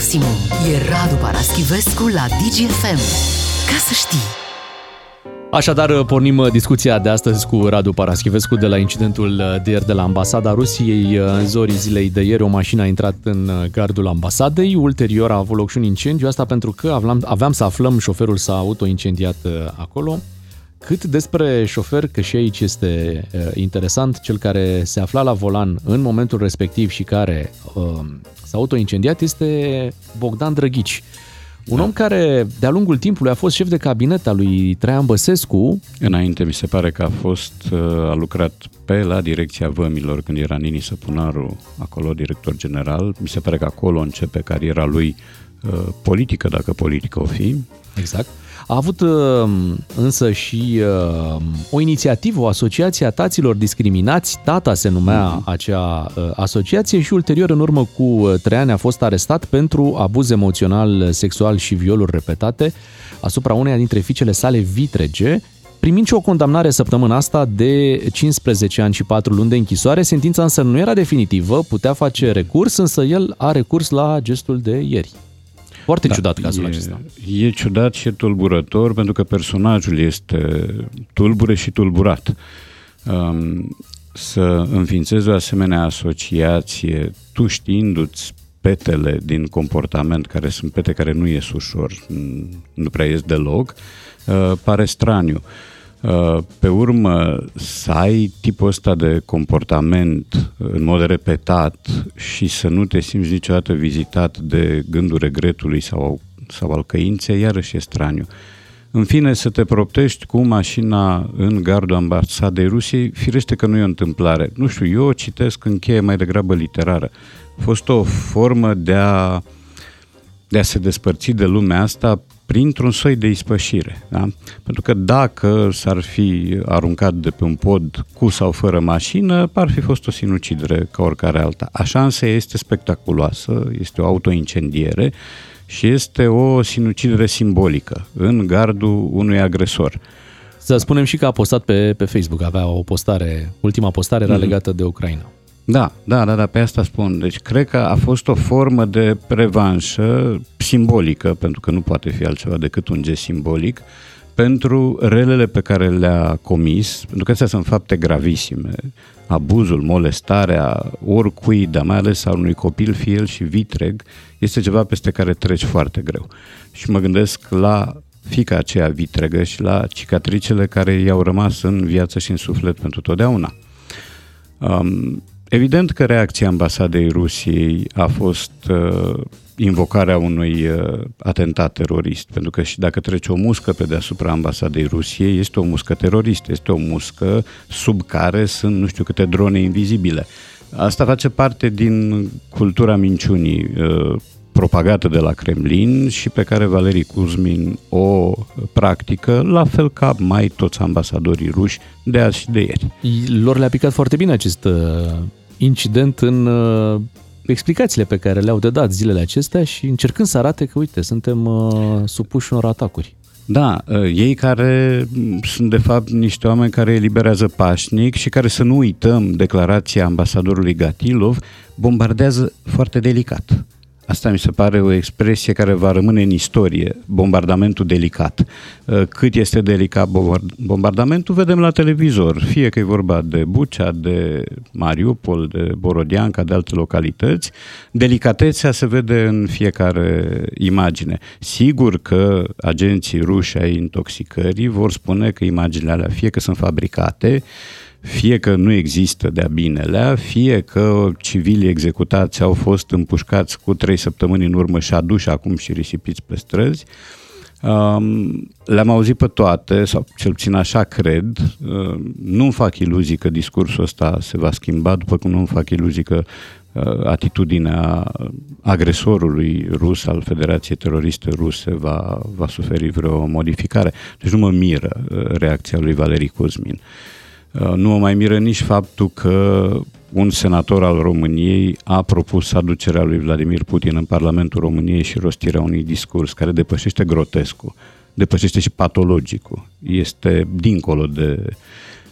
maximum. E Radu Paraschivescu la DGFM. Ca să știi! Așadar, pornim discuția de astăzi cu Radu Paraschivescu de la incidentul de ieri de la ambasada Rusiei. În zorii zilei de ieri, o mașină a intrat în gardul ambasadei. Ulterior a avut loc și un incendiu, asta pentru că aveam, aveam să aflăm, șoferul s-a autoincendiat acolo. Cât despre șofer, că și aici este interesant, cel care se afla la volan în momentul respectiv și care uh, s-a autoincendiat este Bogdan Drăghici. Un da. om care de-a lungul timpului a fost șef de cabinet al lui Traian Băsescu. Înainte mi se pare că a fost, a lucrat pe la direcția vămilor când era Nini Săpunaru, acolo director general. Mi se pare că acolo începe cariera lui politică, dacă politică o fi. Exact. A avut uh, însă și uh, o inițiativă, o asociație a taților discriminați, Tata se numea uh-huh. acea uh, asociație și ulterior, în urmă cu trei ani, a fost arestat pentru abuz emoțional, sexual și violuri repetate asupra uneia dintre fiicele sale vitrege, primind și o condamnare săptămâna asta de 15 ani și 4 luni de închisoare. Sentința însă nu era definitivă, putea face recurs, însă el a recurs la gestul de ieri. Foarte da, ciudat cazul e, acesta. E ciudat și tulburător pentru că personajul este tulbure și tulburat. Um, să înființezi o asemenea asociație, tu știindu-ți petele din comportament, care sunt pete care nu ies ușor, nu prea ies deloc, uh, pare straniu. Uh, Uh, pe urmă, să ai tipul ăsta de comportament în mod repetat și să nu te simți niciodată vizitat de gândul regretului sau, sau al căinței, iarăși e straniu. În fine, să te proptești cu mașina în gardul ambasadei Rusiei, firește că nu e o întâmplare. Nu știu, eu o citesc în cheie mai degrabă literară. A fost o formă de a, de a se despărți de lumea asta printr-un soi de ispășire. Da? Pentru că dacă s-ar fi aruncat de pe un pod cu sau fără mașină, ar fi fost o sinucidere ca oricare alta. Așa însă este spectaculoasă, este o autoincendiere și este o sinucidere simbolică în gardul unui agresor. Să spunem și că a postat pe, pe Facebook, avea o postare, ultima postare era mm-hmm. legată de Ucraina. Da, da, da, da, pe asta spun. Deci cred că a fost o formă de revanșă simbolică, pentru că nu poate fi altceva decât un gest simbolic, pentru relele pe care le-a comis, pentru că astea sunt fapte gravissime. Abuzul, molestarea oricui, dar mai ales al unui copil, fie el și vitreg, este ceva peste care treci foarte greu. Și mă gândesc la fica aceea vitregă și la cicatricele care i-au rămas în viață și în suflet pentru totdeauna. Um, Evident că reacția ambasadei Rusiei a fost uh, invocarea unui uh, atentat terorist, pentru că și dacă trece o muscă pe deasupra ambasadei Rusiei, este o muscă teroristă, este o muscă sub care sunt nu știu câte drone invizibile. Asta face parte din cultura minciunii uh, propagată de la Kremlin și pe care Valerii Kuzmin o practică, la fel ca mai toți ambasadorii ruși de azi și de ieri. Lor le-a picat foarte bine acest uh, incident în uh, explicațiile pe care le-au de dat zilele acestea și încercând să arate că, uite, suntem uh, supuși unor atacuri. Da, uh, ei care sunt de fapt niște oameni care eliberează pașnic și care, să nu uităm, declarația ambasadorului Gatilov, bombardează foarte delicat. Asta mi se pare o expresie care va rămâne în istorie, bombardamentul delicat. Uh, cât este delicat bombardamentul, vedem la televizor, fie că e vorba de Bucea, de Mariupol, de Borodianca, de alte localități. Delicatețea se vede în fiecare imagine. Sigur că agenții ruși ai intoxicării vor spune că imaginile alea fie că sunt fabricate, fie că nu există de-a binelea, fie că civilii executați au fost împușcați cu trei săptămâni în urmă și aduși acum și risipiți pe străzi. Um, le-am auzit pe toate, sau cel puțin așa cred. Uh, nu-mi fac iluzii că discursul ăsta se va schimba, după cum nu-mi fac iluzii că uh, atitudinea agresorului rus al Federației Teroriste Ruse va, va suferi vreo modificare. Deci nu mă miră uh, reacția lui Valerii Cuzmin. Uh, Uh, nu mă mai miră nici faptul că un senator al României a propus aducerea lui Vladimir Putin în Parlamentul României și rostirea unui discurs care depășește grotescul, depășește și patologicul. Este dincolo de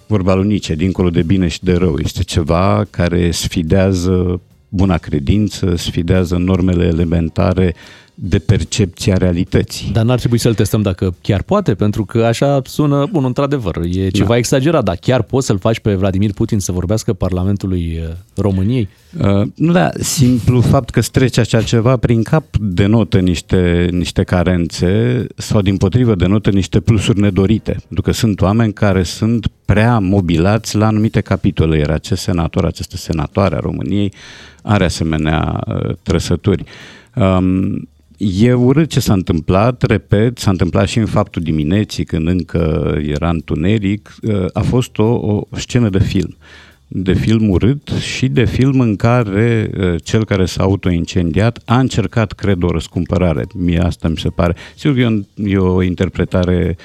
vorba lui Nice, dincolo de bine și de rău. Este ceva care sfidează buna credință, sfidează normele elementare de percepția realității. Dar n-ar trebui să-l testăm dacă chiar poate, pentru că așa sună, bun, într-adevăr, e ceva da. exagerat, dar chiar poți să-l faci pe Vladimir Putin să vorbească Parlamentului uh, României? Uh, nu, da, simplu fapt că strece așa ceva prin cap denotă niște, niște carențe sau din potrivă denotă niște plusuri nedorite, pentru că sunt oameni care sunt prea mobilați la anumite capitole, iar acest senator, această senatoare a României are asemenea uh, trăsături. Um, E urât ce s-a întâmplat, repet, s-a întâmplat și în faptul dimineții când încă era întuneric, a fost o, o scenă de film. De film urât și de film în care cel care s-a autoincendiat a încercat, cred, o răscumpărare. Mie asta mi se pare. Sigur că e o, e o interpretare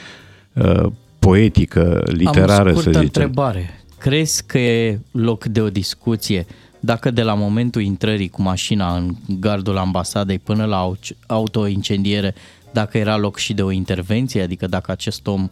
uh, poetică, literară, Am o să zicem. întrebare. Crezi că e loc de o discuție dacă de la momentul intrării cu mașina în gardul ambasadei până la autoincendiere, dacă era loc și de o intervenție, adică dacă acest om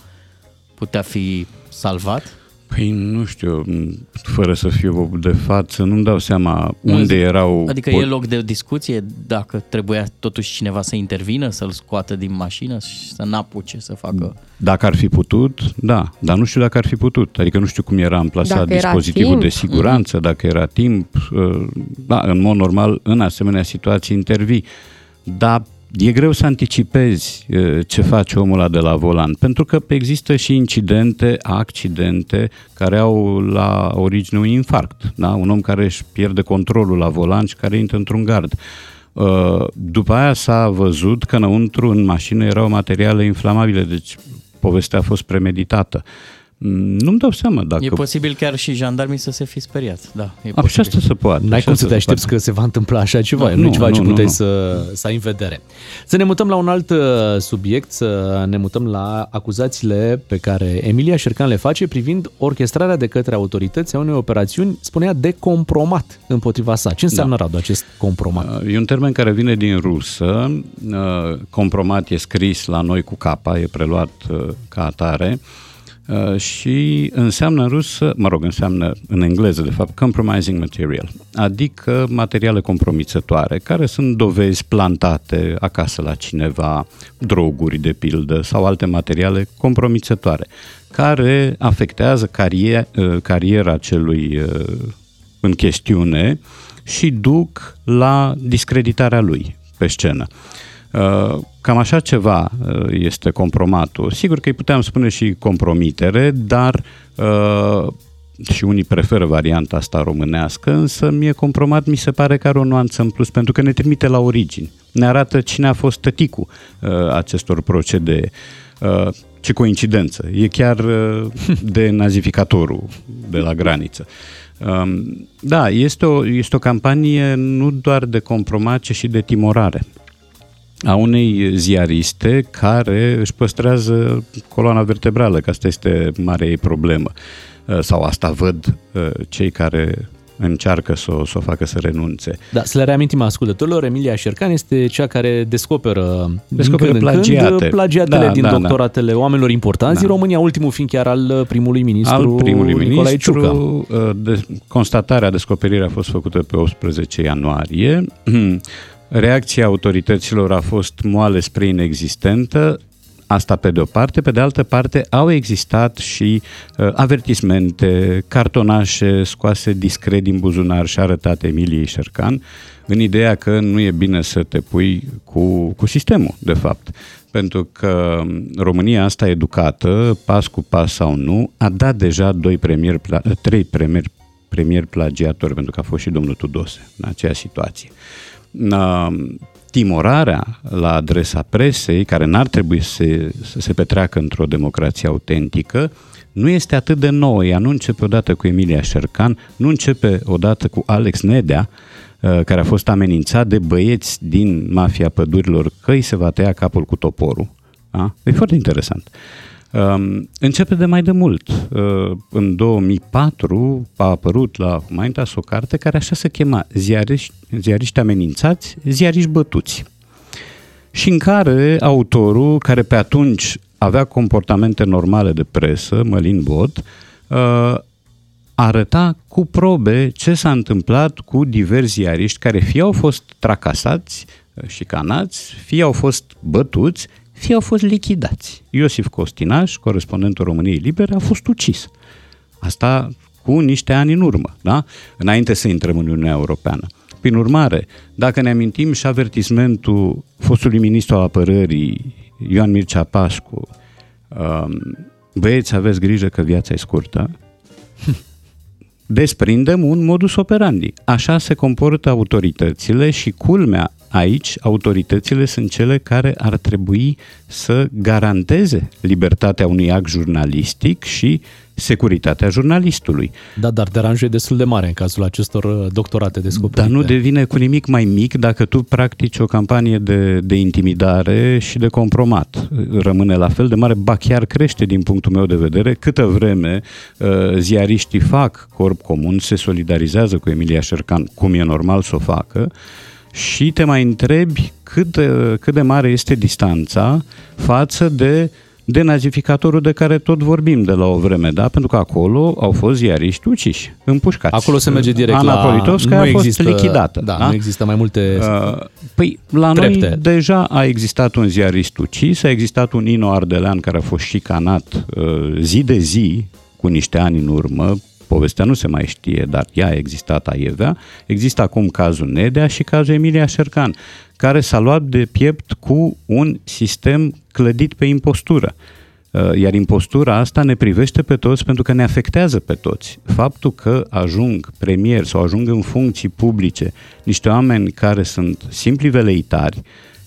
putea fi salvat? Păi nu știu, fără să fiu de față, nu-mi dau seama unde nu, erau... Adică pot... e loc de discuție dacă trebuia totuși cineva să intervină, să-l scoată din mașină și să n-apuce să facă... Dacă ar fi putut, da, dar nu știu dacă ar fi putut. Adică nu știu cum era amplasat dacă dispozitivul de siguranță, mm. dacă era timp. Uh, da, în mod normal, în asemenea situații intervii. Dar e greu să anticipezi ce face omul ăla de la volan, pentru că există și incidente, accidente care au la origine un infarct, da? un om care își pierde controlul la volan și care intră într-un gard. După aia s-a văzut că înăuntru în mașină erau materiale inflamabile, deci povestea a fost premeditată. Nu-mi dau seama dacă... E posibil chiar și jandarmii să se fi speriat, da. E a, și asta se poate. N-ai cum să te aștepți că se va întâmpla așa ceva, nu, nu e ceva nu, ce puteai nu, să, să ai în vedere. Să ne mutăm la un alt uh, subiect, să ne mutăm la acuzațiile pe care Emilia Șercan le face privind orchestrarea de către autorități a unei operațiuni, spunea, de compromat împotriva sa. Ce înseamnă, da. Radu, acest compromat? Uh, e un termen care vine din rusă. Uh, compromat e scris la noi cu capa, e preluat ca atare. Uh, și înseamnă în rusă, mă rog, înseamnă în engleză, de fapt, compromising material, adică materiale compromițătoare, care sunt dovezi plantate acasă la cineva, droguri de pildă sau alte materiale compromițătoare, care afectează carier, uh, cariera celui uh, în chestiune și duc la discreditarea lui pe scenă. Uh, cam așa ceva uh, este compromatul. Sigur că îi puteam spune și compromitere, dar uh, și unii preferă varianta asta românească, însă mie compromat mi se pare că are o nuanță în plus, pentru că ne trimite la origini. Ne arată cine a fost tăticul acestor procedee. ce coincidență. E chiar de nazificatorul de la graniță. Um, da, este o, este o campanie nu doar de compromat, ci și de timorare a unei ziariste care își păstrează coloana vertebrală, că asta este marea ei problemă. Uh, sau asta văd uh, cei care încearcă să o, să o facă să renunțe. Da, să le reamintim ascultătorilor, Emilia Șercan este cea care descoperă, descoperă când plagiate. Când, plagiatele da, din da, da. doctoratele da. oamenilor importanți da. din România, ultimul fiind chiar al primului ministru al primului Nicolae ministru, Ciucă. Uh, de, constatarea, descoperirea a fost făcută pe 18 ianuarie. Reacția autorităților a fost moale spre inexistentă, Asta pe de o parte, pe de altă parte au existat și uh, avertismente, cartonașe scoase discret din buzunar și arătate Emiliei Șercan, în ideea că nu e bine să te pui cu, cu sistemul, de fapt. Pentru că România asta educată, pas cu pas sau nu, a dat deja doi premier, trei premier, premier plagiatori, pentru că a fost și domnul Tudose în aceea situație timorarea la adresa presei, care n-ar trebui să, să se petreacă într-o democrație autentică, nu este atât de nouă. Ea nu începe odată cu Emilia Șercan, nu începe odată cu Alex Nedea, uh, care a fost amenințat de băieți din mafia pădurilor că îi se va tăia capul cu toporul. Da? E foarte interesant. Um, începe de mai de mult. Uh, în 2004 a apărut la Humanitas o carte care așa se chema Ziariști, ziariști amenințați, ziariști bătuți. Și în care autorul, care pe atunci avea comportamente normale de presă, Mălin Bod, uh, arăta cu probe ce s-a întâmplat cu diversi ziariști care fie au fost tracasați, șicanați, fie au fost bătuți, fie au fost lichidați. Iosif Costinaș, corespondentul României Libere, a fost ucis. Asta cu niște ani în urmă, da? înainte să intrăm în Uniunea Europeană. Prin urmare, dacă ne amintim și avertismentul fostului ministru al apărării, Ioan Mircea Pascu, um, băieți, aveți grijă că viața e scurtă, desprindem un modus operandi. Așa se comportă autoritățile și culmea aici, autoritățile sunt cele care ar trebui să garanteze libertatea unui act jurnalistic și securitatea jurnalistului. Da, dar deranjul e destul de mare în cazul acestor uh, doctorate descoperite. Dar nu devine cu nimic mai mic dacă tu practici o campanie de, de intimidare și de compromat. Rămâne la fel de mare, ba chiar crește din punctul meu de vedere, câtă vreme uh, ziariștii fac corp comun, se solidarizează cu Emilia Șercan, cum e normal să o facă, și te mai întrebi cât de, cât de mare este distanța față de denazificatorul de care tot vorbim de la o vreme, da? Pentru că acolo au fost ziariști uciși, împușcați. Acolo se merge direct Ana la... Politovska a fost lichidată. Da, da, nu există mai multe uh, Păi, la trepte. noi deja a existat un ziarist ucis, a existat un Ino Ardelean care a fost șicanat uh, zi de zi, cu niște ani în urmă, povestea nu se mai știe, dar ea a existat aievea. Există acum cazul Nedea și cazul Emilia Șercan, care s-a luat de piept cu un sistem clădit pe impostură. Uh, Iar impostura asta ne privește pe toți pentru că ne afectează pe toți. Faptul că ajung premieri sau ajung în funcții publice niște oameni care sunt simpli veleitari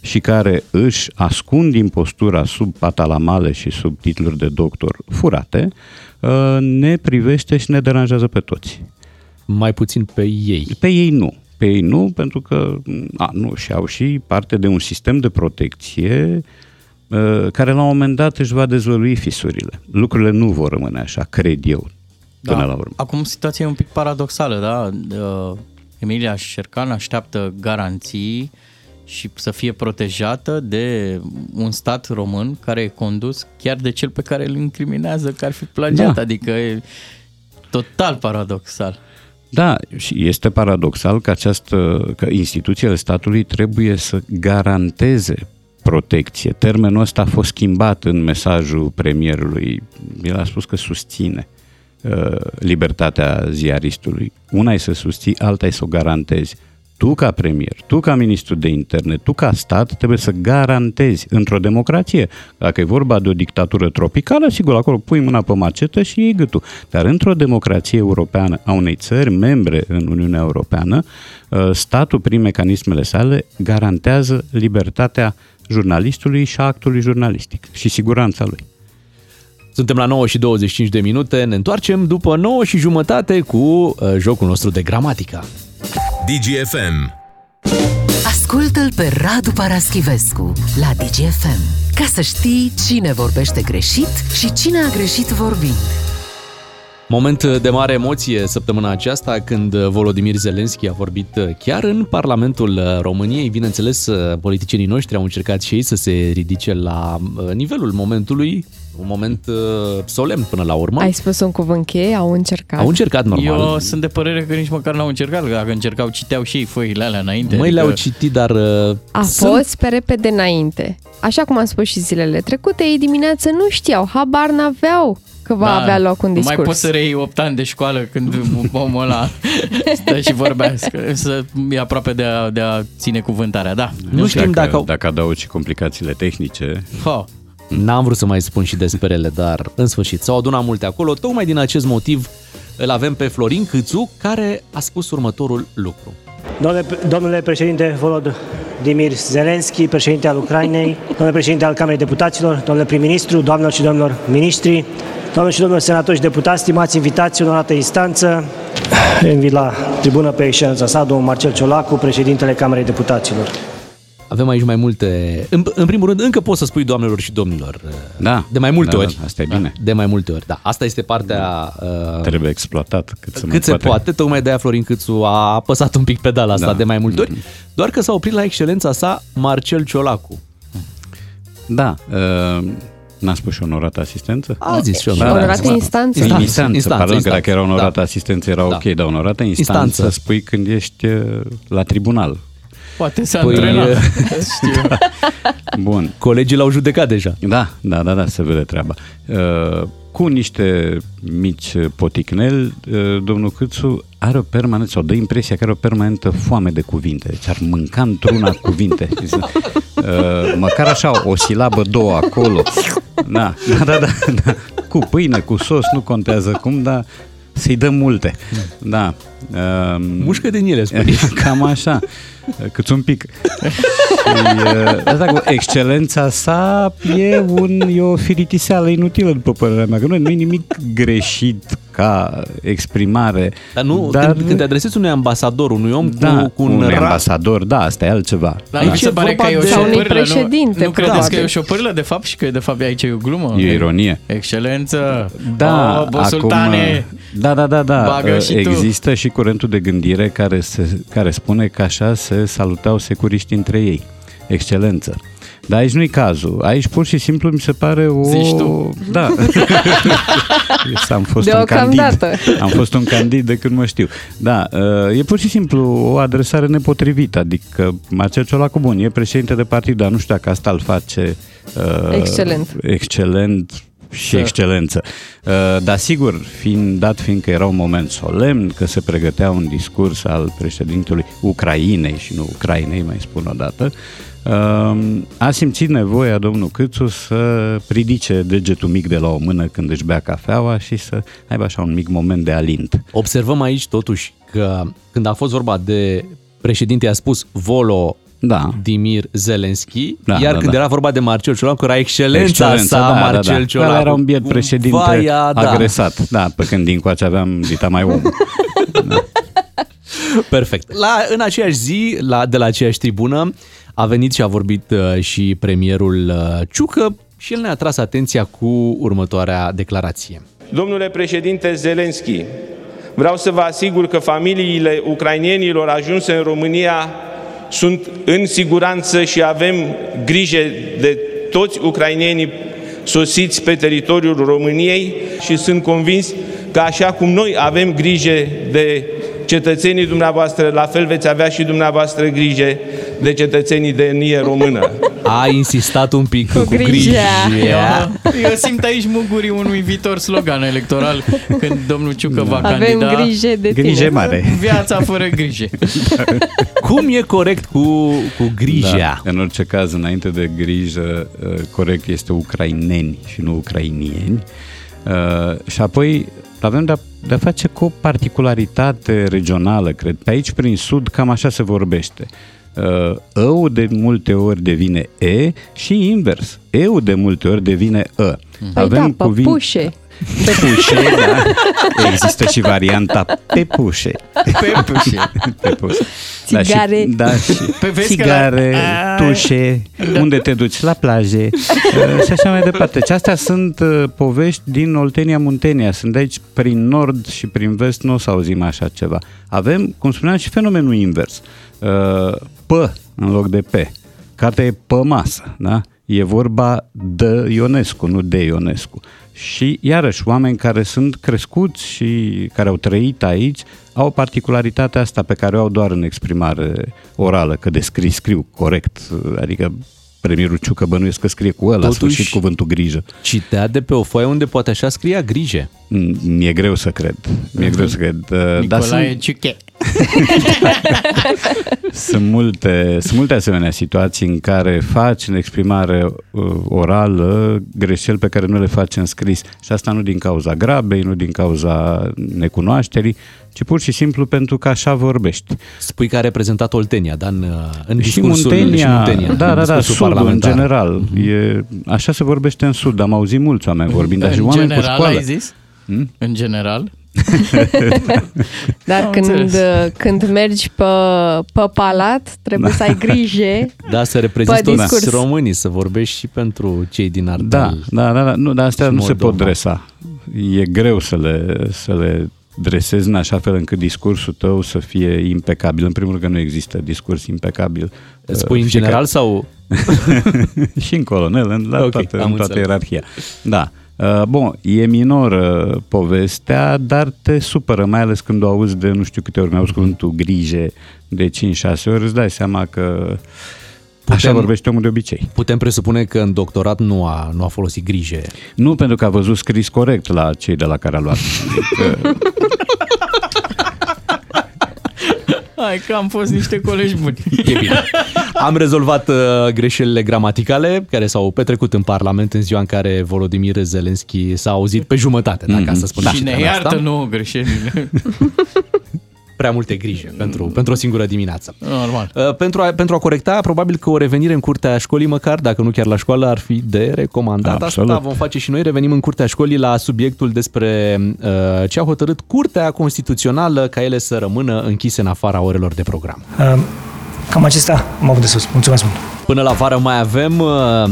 și care își ascund impostura sub patalamale și sub titluri de doctor furate, uh, ne privește și ne deranjează pe toți. mai puțin pe ei. Pe ei nu. Pe ei nu, pentru că a, nu, și au și parte de un sistem de protecție uh, care la un moment dat își va dezvălui fisurile. Lucrurile nu vor rămâne așa, cred eu, până da. la urmă. Acum situația e un pic paradoxală, da? Uh, Emilia Șercan așteaptă garanții și să fie protejată de un stat român care e condus chiar de cel pe care îl incriminează că ar fi plagiat, Da. adică e total paradoxal. Da, și este paradoxal că, această, că instituțiile statului trebuie să garanteze protecție. Termenul ăsta a fost schimbat în mesajul premierului. El a spus că susține uh, libertatea ziaristului. Una e să susții, alta e să o garantezi. Tu ca premier, tu ca ministru de interne, tu ca stat trebuie să garantezi într-o democrație. Dacă e vorba de o dictatură tropicală, sigur, acolo pui mâna pe macetă și iei gâtul. Dar într-o democrație europeană a unei țări membre în Uniunea Europeană, uh, statul prin mecanismele sale garantează libertatea jurnalistului și a actului jurnalistic și siguranța lui. Suntem la 9 și 25 de minute, ne întoarcem după 9 și jumătate cu uh, jocul nostru de gramatică. DGFM. Ascultă-l pe Radu Paraschivescu la DGFM ca să știi cine vorbește greșit și cine a greșit vorbind. Moment de mare emoție săptămâna aceasta când Volodimir Zelenski a vorbit chiar în Parlamentul României. Bineînțeles, politicienii noștri au încercat și ei să se ridice la uh, nivelul momentului, un moment uh, solemn până la urmă. Ai spus un cuvânt cheie, au încercat. Au încercat normal. Eu sunt de părere că nici măcar n-au încercat, că dacă încercau, citeau și ei foile alea înainte. Măi, le-au citit, dar... uh, A sunt- fost pe repede înainte. Așa cum am spus și zilele trecute, ei dimineață nu știau, habar n-aveau că va avea loc un Da. Nu discurs. mai poți să reiei 8 ani de școală când omul ăla stă și vorbească. Să e aproape de a, de a ține cuvântarea, da. Nu știm dacă, dacă au... dacă adaugi și complicațiile tehnice, Ha. N-am vrut să mai spun și despre ele, dar în sfârșit s-au adunat multe acolo. Tocmai din acest motiv îl avem pe Florin Câțu, care a spus următorul lucru. Domnule, domnule președinte Volodymyr Zelensky, președinte al Ucrainei, domnule președinte al Camerei Deputaților, domnule prim-ministru, doamnelor și domnilor ministri, doamnelor și domnilor senatori și deputați, stimați invitați, onorată instanță, invit la tribună pe excelența sa, domnul Marcel Ciolacu, președintele Camerei Deputaților. Avem aici mai multe... În, în primul rând, încă poți să spui doamnelor și domnilor. Da. De mai multe Da, ori. da, asta e bine. De mai multe ori, da. Asta este partea... Uh, trebuie exploatat cât se, mai cât se poate. Tocmai de-aia Florin Câțu a apăsat un pic pedala asta Da. de mai multe ori. Doar că s-a oprit la excelența sa Marcel Ciolacu. Da, uh, N-am spus și onorată asistență? A zis și onorată Onorată instanță. Instanță, Instanță, instanță pardon, instanță. că dacă era onorată Da. asistență era Da. ok, dar onorată instanță, Instanță. spui când ești uh, la tribunal. Poate s-a Păi, antrenat. e- Știu. Bun. Colegii l-au judecat deja. Da, da, da, da, se vede treaba. Uh, cu niște mici poticneli, uh, domnul Câțu are o permanentă, sau dă impresia că are o permanentă foame de cuvinte. Deci ar mânca într-una cuvinte. Uh, măcar așa, o silabă, două acolo. Da, da, da, da, da. Cu pâine, cu sos, nu contează cum, dar să-i dă multe. Da. Uh, Mușcă din ele, spune. Cam așa, cât un pic. Și, uh, asta cu excelența sa e, un, e o firitiseală inutilă, după părerea mea, că nu, nu e nimic greșit ca exprimare. Dar nu, Dar... Când, când te adresezi unui ambasador, unui om da, cu, cu un un rap, ambasador, da, asta e altceva. Dar Aici nu se e pare vorba că e o de- Sau unui șopârlă, președinte, nu, nu credeți probabil. că e o șopârlă de fapt și că de fapt aici e o glumă? E ironie. Excelență! Da, oh, bă, sultane! da, da, da, da. Bagă și tu. Există și curentul de gândire care, se, care spune că așa se salutau securiști între ei. Excelență. Dar aici nu-i cazul. Aici pur și simplu mi se pare o... Zici tu. Da. am fost un Deocamdată. candid. Am fost un candid de când mă știu. Da, e pur și simplu o adresare nepotrivită. Adică Marcel Ciolacu, bun, e președinte de partid, dar nu știu dacă asta îl face uh, Excelent. excelent și Da. excelență. Uh, Dar sigur, fiind, dat fiind că era un moment solemn, că se pregătea un discurs al președintelui Ucrainei și nu Ucrainei, mai spun o dată, uh, a simțit nevoia domnul Câțu să ridice degetul mic de la o mână când își bea cafeaua și să aibă așa un mic moment de alint. observăm aici totuși că când a fost vorba de președinte, a spus Volo Da. Dimir Zelenski, Da, iar da, când da. era vorba de Marcel Ciolacu, era excelența, Excelența, sa, da, Marcel da, da. Ciolacu. Ăla era un biet președinte Vaia, da. agresat. Da, pe când din coace aveam dita mai om. Perfect. La, în aceeași zi, la, de la aceeași tribună, a venit și a vorbit uh, și premierul uh, Ciucă și el ne-a tras atenția cu următoarea declarație. Domnule președinte Zelenski, vreau să vă asigur că familiile ucrainienilor ajunse în România sunt în siguranță și avem grijă de toți ucrainienii sosiți pe teritoriul României și sunt convins că așa cum noi avem grijă de cetățenii dumneavoastră, la fel veți avea și dumneavoastră grijă de cetățenii de etnie română. A insistat un pic cu, Cu grijă. grijă. Eu, eu simt aici mugurii unui viitor slogan electoral când domnul Ciucă va Avem candida. grijă de tine. Grijă mare. Viața fără grijă. Cum e corect cu, cu grija? Da. În orice caz, înainte de grijă, uh, corect este ucraineni și nu ucrainieni. Uh, Și apoi avem de-a, de-a face cu o particularitate regională, cred. Pe aici, prin sud, cam așa se vorbește. Uh, Ău de multe ori devine E și invers. Eu de multe ori devine Ă. Păi da, păpușe. Pepușe, da. Există și varianta pepușe. Pepușe. Pepușe. Țigare. Da, și, da, și Păi vezi că țigare, la- tușe, unde te duci, la plaje uh, și așa mai departe. Și astea sunt uh, povești din Oltenia Muntenia. Sunt de aici prin nord și prin vest nu o să auzim așa ceva. Avem, cum spuneam, și fenomenul invers. Uh, P în loc de P. Cartea e pe masă, da? E vorba de Ionescu, nu de Ionescu. Și, iarăși, oameni care sunt crescuți și care au trăit aici au particularitatea asta pe care o au doar în exprimare orală, că descrii, scriu corect, adică premierul Ciucă bănuiesc că scrie cu ăla, la Totuși- sfârșit cuvântul grijă. Citea de pe o foaie unde poate așa scria grijă. Mm, Mi-e greu să cred, mi-e greu să cred. Uh, Dar Nicolae sunt, Ciuche. sunt, multe, sunt multe asemenea situații în care faci în exprimare uh, orală greșeli pe care nu le faci în scris. Și asta nu din cauza grabei, nu din cauza necunoașterii, ci pur și simplu pentru că așa vorbești. Spui că a reprezentat Oltenia, da, în, în și discursul Muntenia, și Muntenia, da, în da, da, discursul sudul în parlamentar. general. E, așa se vorbește în sud, am auzit mulți oameni vorbind, dar și În oameni cu general școală. ai zis? În general? Dar Am când, înțeles. când mergi pe, pe palat, trebuie să ai grijă. Da, să reprezinți Pe toți discurs. românii, să vorbești și pentru cei din Ardeal. Da, da, da, da. Nu, dar astea și nu se pot Moldova. dresa. E greu să le, să le dresezi în așa fel încât discursul tău să fie impecabil. În primul rând că nu există discurs impecabil. Îți spui în general sau... și în colonel, în, la Ok, toată, am în toată înțeles. ierarhia. Da. Uh, Bun, e minoră povestea, dar te supără, mai ales când o auzi de nu știu câte ori, mi-auzi cuvântul grijă de 5-6 ori, îți dai seama că așa Putem- vorbește omul de obicei. Putem presupune că în doctorat nu a, nu a folosit grijă. Nu pentru că a văzut scris corect la cei de la care a luat. Adică, Hai că am fost niște colegi buni. E bine. Am rezolvat uh, greșelile gramaticale care s-au petrecut în Parlament în ziua în care Volodymyr Zelensky s-a auzit pe jumătate, dacă asta spunea Și ne treaba iartă asta. nouă greșelile. Prea multe grijă pentru, pentru o singură dimineață. Normal. Uh, Pentru a, pentru a corecta, probabil că o revenire în curtea școlii, măcar, dacă nu chiar la școală, ar fi de recomandat. Absolut. Asta vom face și noi. Revenim în curtea școlii la subiectul despre uh, ce a hotărât Curtea Constituțională ca ele să rămână închise în afara orelor de program. Uh, Cam acesta am avut de sus. Mulțumesc mult! Până la vară mai avem... uh,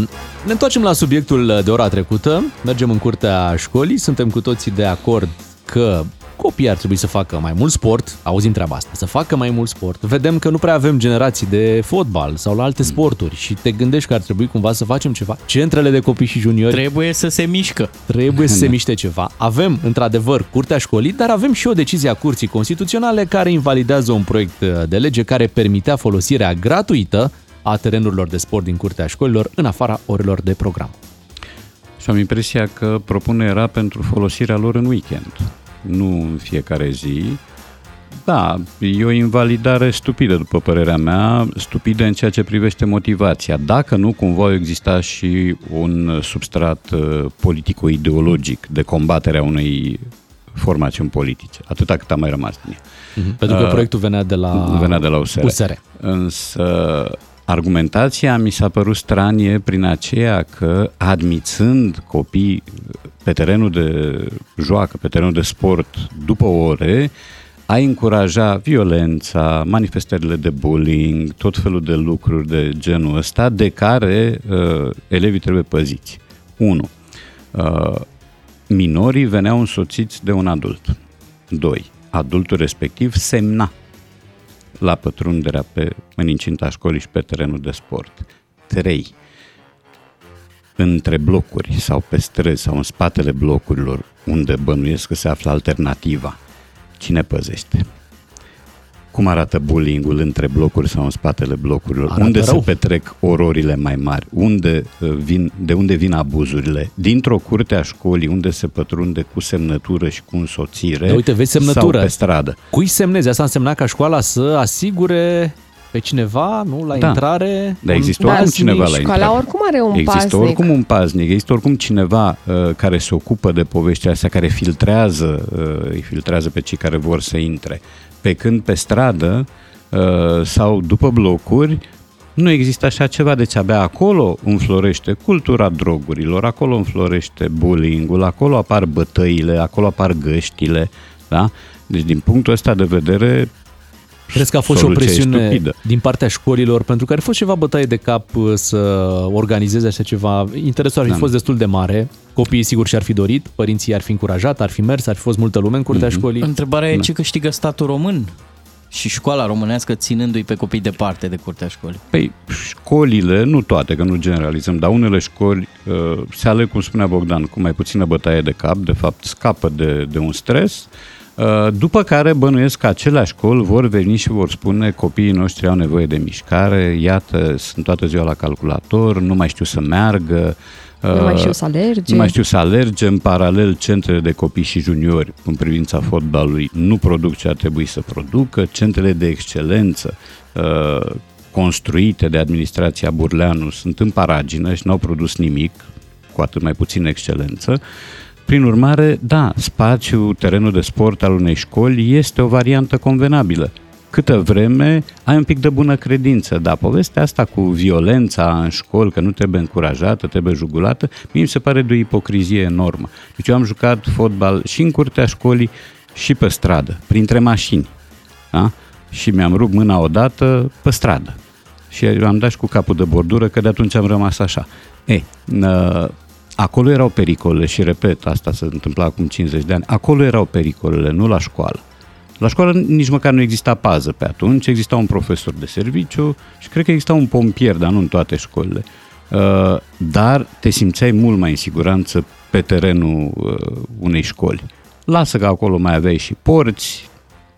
Ne întoarcem la subiectul de ora trecută. Mergem în curtea școlii. Suntem cu toții de acord că copiii ar trebui să facă mai mult sport. Auzim treaba asta. Să facă mai mult sport. Vedem că nu prea avem generații de fotbal sau la alte sporturi și te gândești că ar trebui cumva să facem ceva. Centrele de copii și juniori Trebuie să se mișcă. trebuie să se miște ceva. Avem, într-adevăr, curtea școlii, dar avem și o decizie a Curții Constituționale care invalidează un proiect uh, de lege care permitea folosirea gratuită a terenurilor de sport din curtea școlilor în afara orelor de program. și am impresia că propunerea era pentru folosirea lor în weekend, nu în fiecare zi. Da, e o invalidare stupidă, după părerea mea, stupidă în ceea ce privește motivația. Dacă nu, cumva a exista și un substrat uh, politico-ideologic de combatere a unei formațiuni politice, atâta cât a mai rămas din ea. Pentru că Uh, proiectul venea de la, venea de la USR. USR. Însă argumentația mi s-a părut stranie prin aceea că admițând copii pe terenul de joacă, pe terenul de sport după ore, a încuraja violența, manifestările de bullying, tot felul de lucruri de genul ăsta de care uh, elevii trebuie păziți. 1. Uh, minorii veneau însoțiți de un adult. 2. Adultul respectiv semna la pătrunderea pe, în incinta școlii și pe terenul de sport. 3. Între blocuri sau pe străzi sau în spatele blocurilor unde bănuiesc că se află alternativa, cine păzește? Cum arată bullying-ul între blocuri sau în spatele blocurilor? Arată unde rău. se petrec ororile mai mari? Unde, uh, vin, de unde vin abuzurile? Dintr-o curte a școlii unde se pătrunde cu semnătură și cu însoțire Da, uite, vezi semnătură. sau pe stradă? Cui semnezi? Asta însemna ca școala să asigure pe cineva, nu, la Da. intrare? Dar există un oricum paznic. cineva la școala intrare. oricum are un Există paznic. oricum un paznic, există oricum cineva uh, care se ocupă de poveștile astea, care filtrează, uh, îi filtrează pe cei care vor să intre. Pe când pe stradă uh, sau după blocuri, nu există așa ceva, deci abia acolo înflorește cultura drogurilor, acolo înflorește bullying-ul, acolo apar bătăile, acolo apar găștile, da? Deci din punctul ăsta de vedere Crezi că a fost și o soluția e presiune stupidă. din partea școlilor, pentru că ar fi fost ceva bătaie de cap uh, să organizeze așa ceva. Interesul ar fi Da. fost destul de mare. Copiii sigur și-ar fi dorit, părinții ar fi încurajat, ar fi mers, ar fi fost multă lume în curtea Mhm. școlii. Întrebarea e Da. ce câștigă statul român și școala românească ținându-i pe copii departe de curtea școlii. Păi școlile, nu toate, că nu generalizăm, dar unele școli uh, se aleg, cum spunea Bogdan, cu mai puțină bătaie de cap, de fapt scapă de, de un stres, uh, după care bănuiesc că aceleași școli vor veni și vor spune copiii noștri au nevoie de mișcare, iată, sunt toată ziua la calculator, nu mai știu să meargă, Nu mai uh, știu să alerge. Nu mai știu să alerge. În paralel, centrele de copii și juniori în privința fotbalului nu produc ce ar trebui să producă. Centrele de excelență uh, construite de administrația Burleanu sunt în paragină și n-au produs nimic, cu atât mai puțin excelență. Prin urmare, da, spațiul, terenul de sport al unei școli este o variantă convenabilă. Câtă vreme ai un pic de bună credință, dar povestea asta cu violența în școli, că nu trebuie încurajată, trebuie jugulată, mie mi se pare de o ipocrizie enormă. Deci eu am jucat fotbal și în curtea școlii și pe stradă, printre mașini. Da? Și mi-am rupt mâna odată pe stradă. Și am dat și cu capul de bordură, că de atunci am rămas așa. Ei, uh, acolo erau pericole și repet, asta se întâmpla acum 50 de ani, acolo erau pericolele, nu la școală. La școală nici măcar nu exista pază pe atunci, exista un profesor de serviciu și cred că exista un pompier, dar nu în toate școlile. Uh, dar te simțeai mult mai în siguranță pe terenul uh, unei școli. Lasă că acolo mai aveai și porți,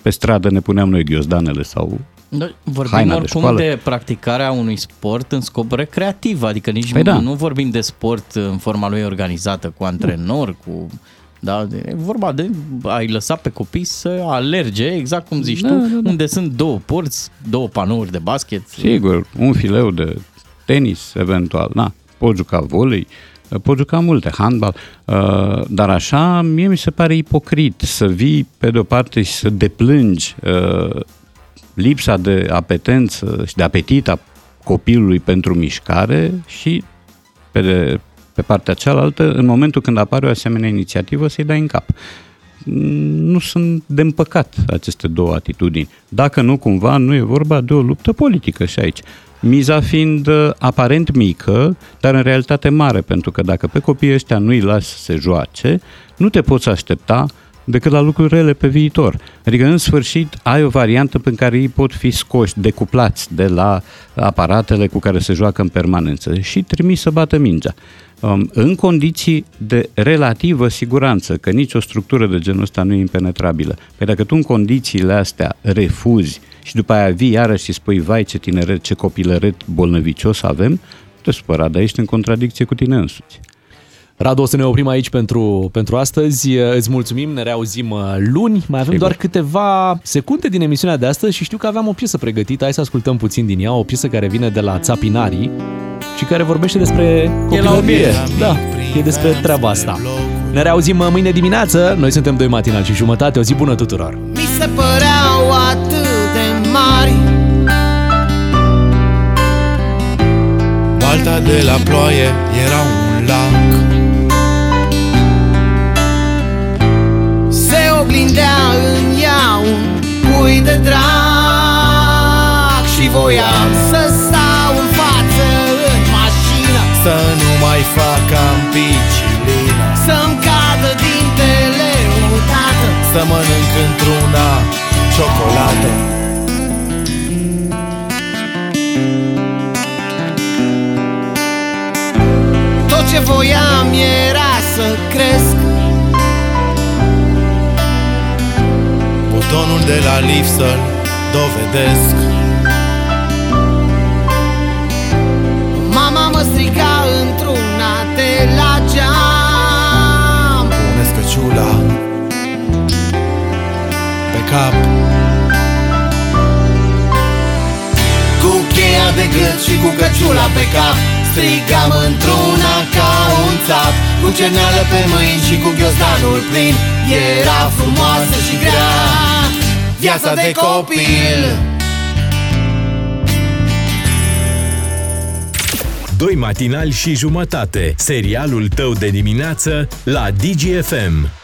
pe stradă ne puneam noi ghiozdanele sau Noi vorbim haina de oricum școală. de, practicarea unui sport în scop recreativ, adică nici Păi nu, da. nu vorbim de sport în forma lui organizată, cu antrenori, cu... Da, de- e vorba de ai lăsat pe copii să alerge, exact cum zici Da, tu, da, da. unde sunt două porți, două panouri de basket. Sigur, un fileu de tenis, eventual, na, poți juca volei, poți juca multe, handbal, uh, dar așa mie mi se pare ipocrit să vii pe de-o parte și să deplângi uh, lipsa de apetență și de apetit a copilului pentru mișcare și pe, de, pe partea cealaltă, în momentul când apare o asemenea inițiativă, să-i dai în cap. Nu sunt de împăcat aceste două atitudini. Dacă nu, cumva, nu e vorba de o luptă politică și aici. Miza fiind uh, aparent mică, dar în realitate mare, pentru că dacă pe copiii ăștia nu îi lași să se joace, nu te poți aștepta decât la lucruri rele pe viitor. Adică, în sfârșit, ai o variantă prin care ei pot fi scoși, decuplați de la aparatele cu care se joacă în permanență și trimis să bată mingea. Um, în condiții de relativă siguranță, că nicio structură de genul ăsta nu e impenetrabilă. Păi dacă tu în condițiile astea refuzi și după aia vii iarăși și spui, vai ce tineret, ce copilăret bolnăvicios avem, te supăra, dar ești în contradicție cu tine însuți. Radu, o să ne oprim aici pentru, pentru astăzi. Îți mulțumim, ne reauzim uh, luni. Mai avem Sigur. doar câteva secunde din emisiunea de astăzi și știu că aveam o piesă pregătită. Hai să ascultăm puțin din ea, o piesă care vine de la Țapinari și care vorbește despre copilărie. Da, e despre treaba asta. Ne reauzim uh, mâine dimineață. Noi suntem doi matinal și jumătate. O zi bună tuturor! Mi se păreau atât de mari Balta de la ploaie era un lac pui de drac Și voiam să stau în față în mașină. Să nu mai fac ampicilină Să-mi cadă dintele odată Să mănânc într-una ciocolată. Tot ce voiam era să cresc Butonul de la lift să-l dovedesc. Mama mă striga într-una de la geam. Pune scăciula pe cap. Cu cheia de gât și cu căciula pe cap Strigam într-una ca un țap. Cu cerneală pe mâini și cu ghiozdanul plin Era frumoasă și grea Viața de copil Doi matinali și jumătate. Serialul tău de dimineață la DGFM.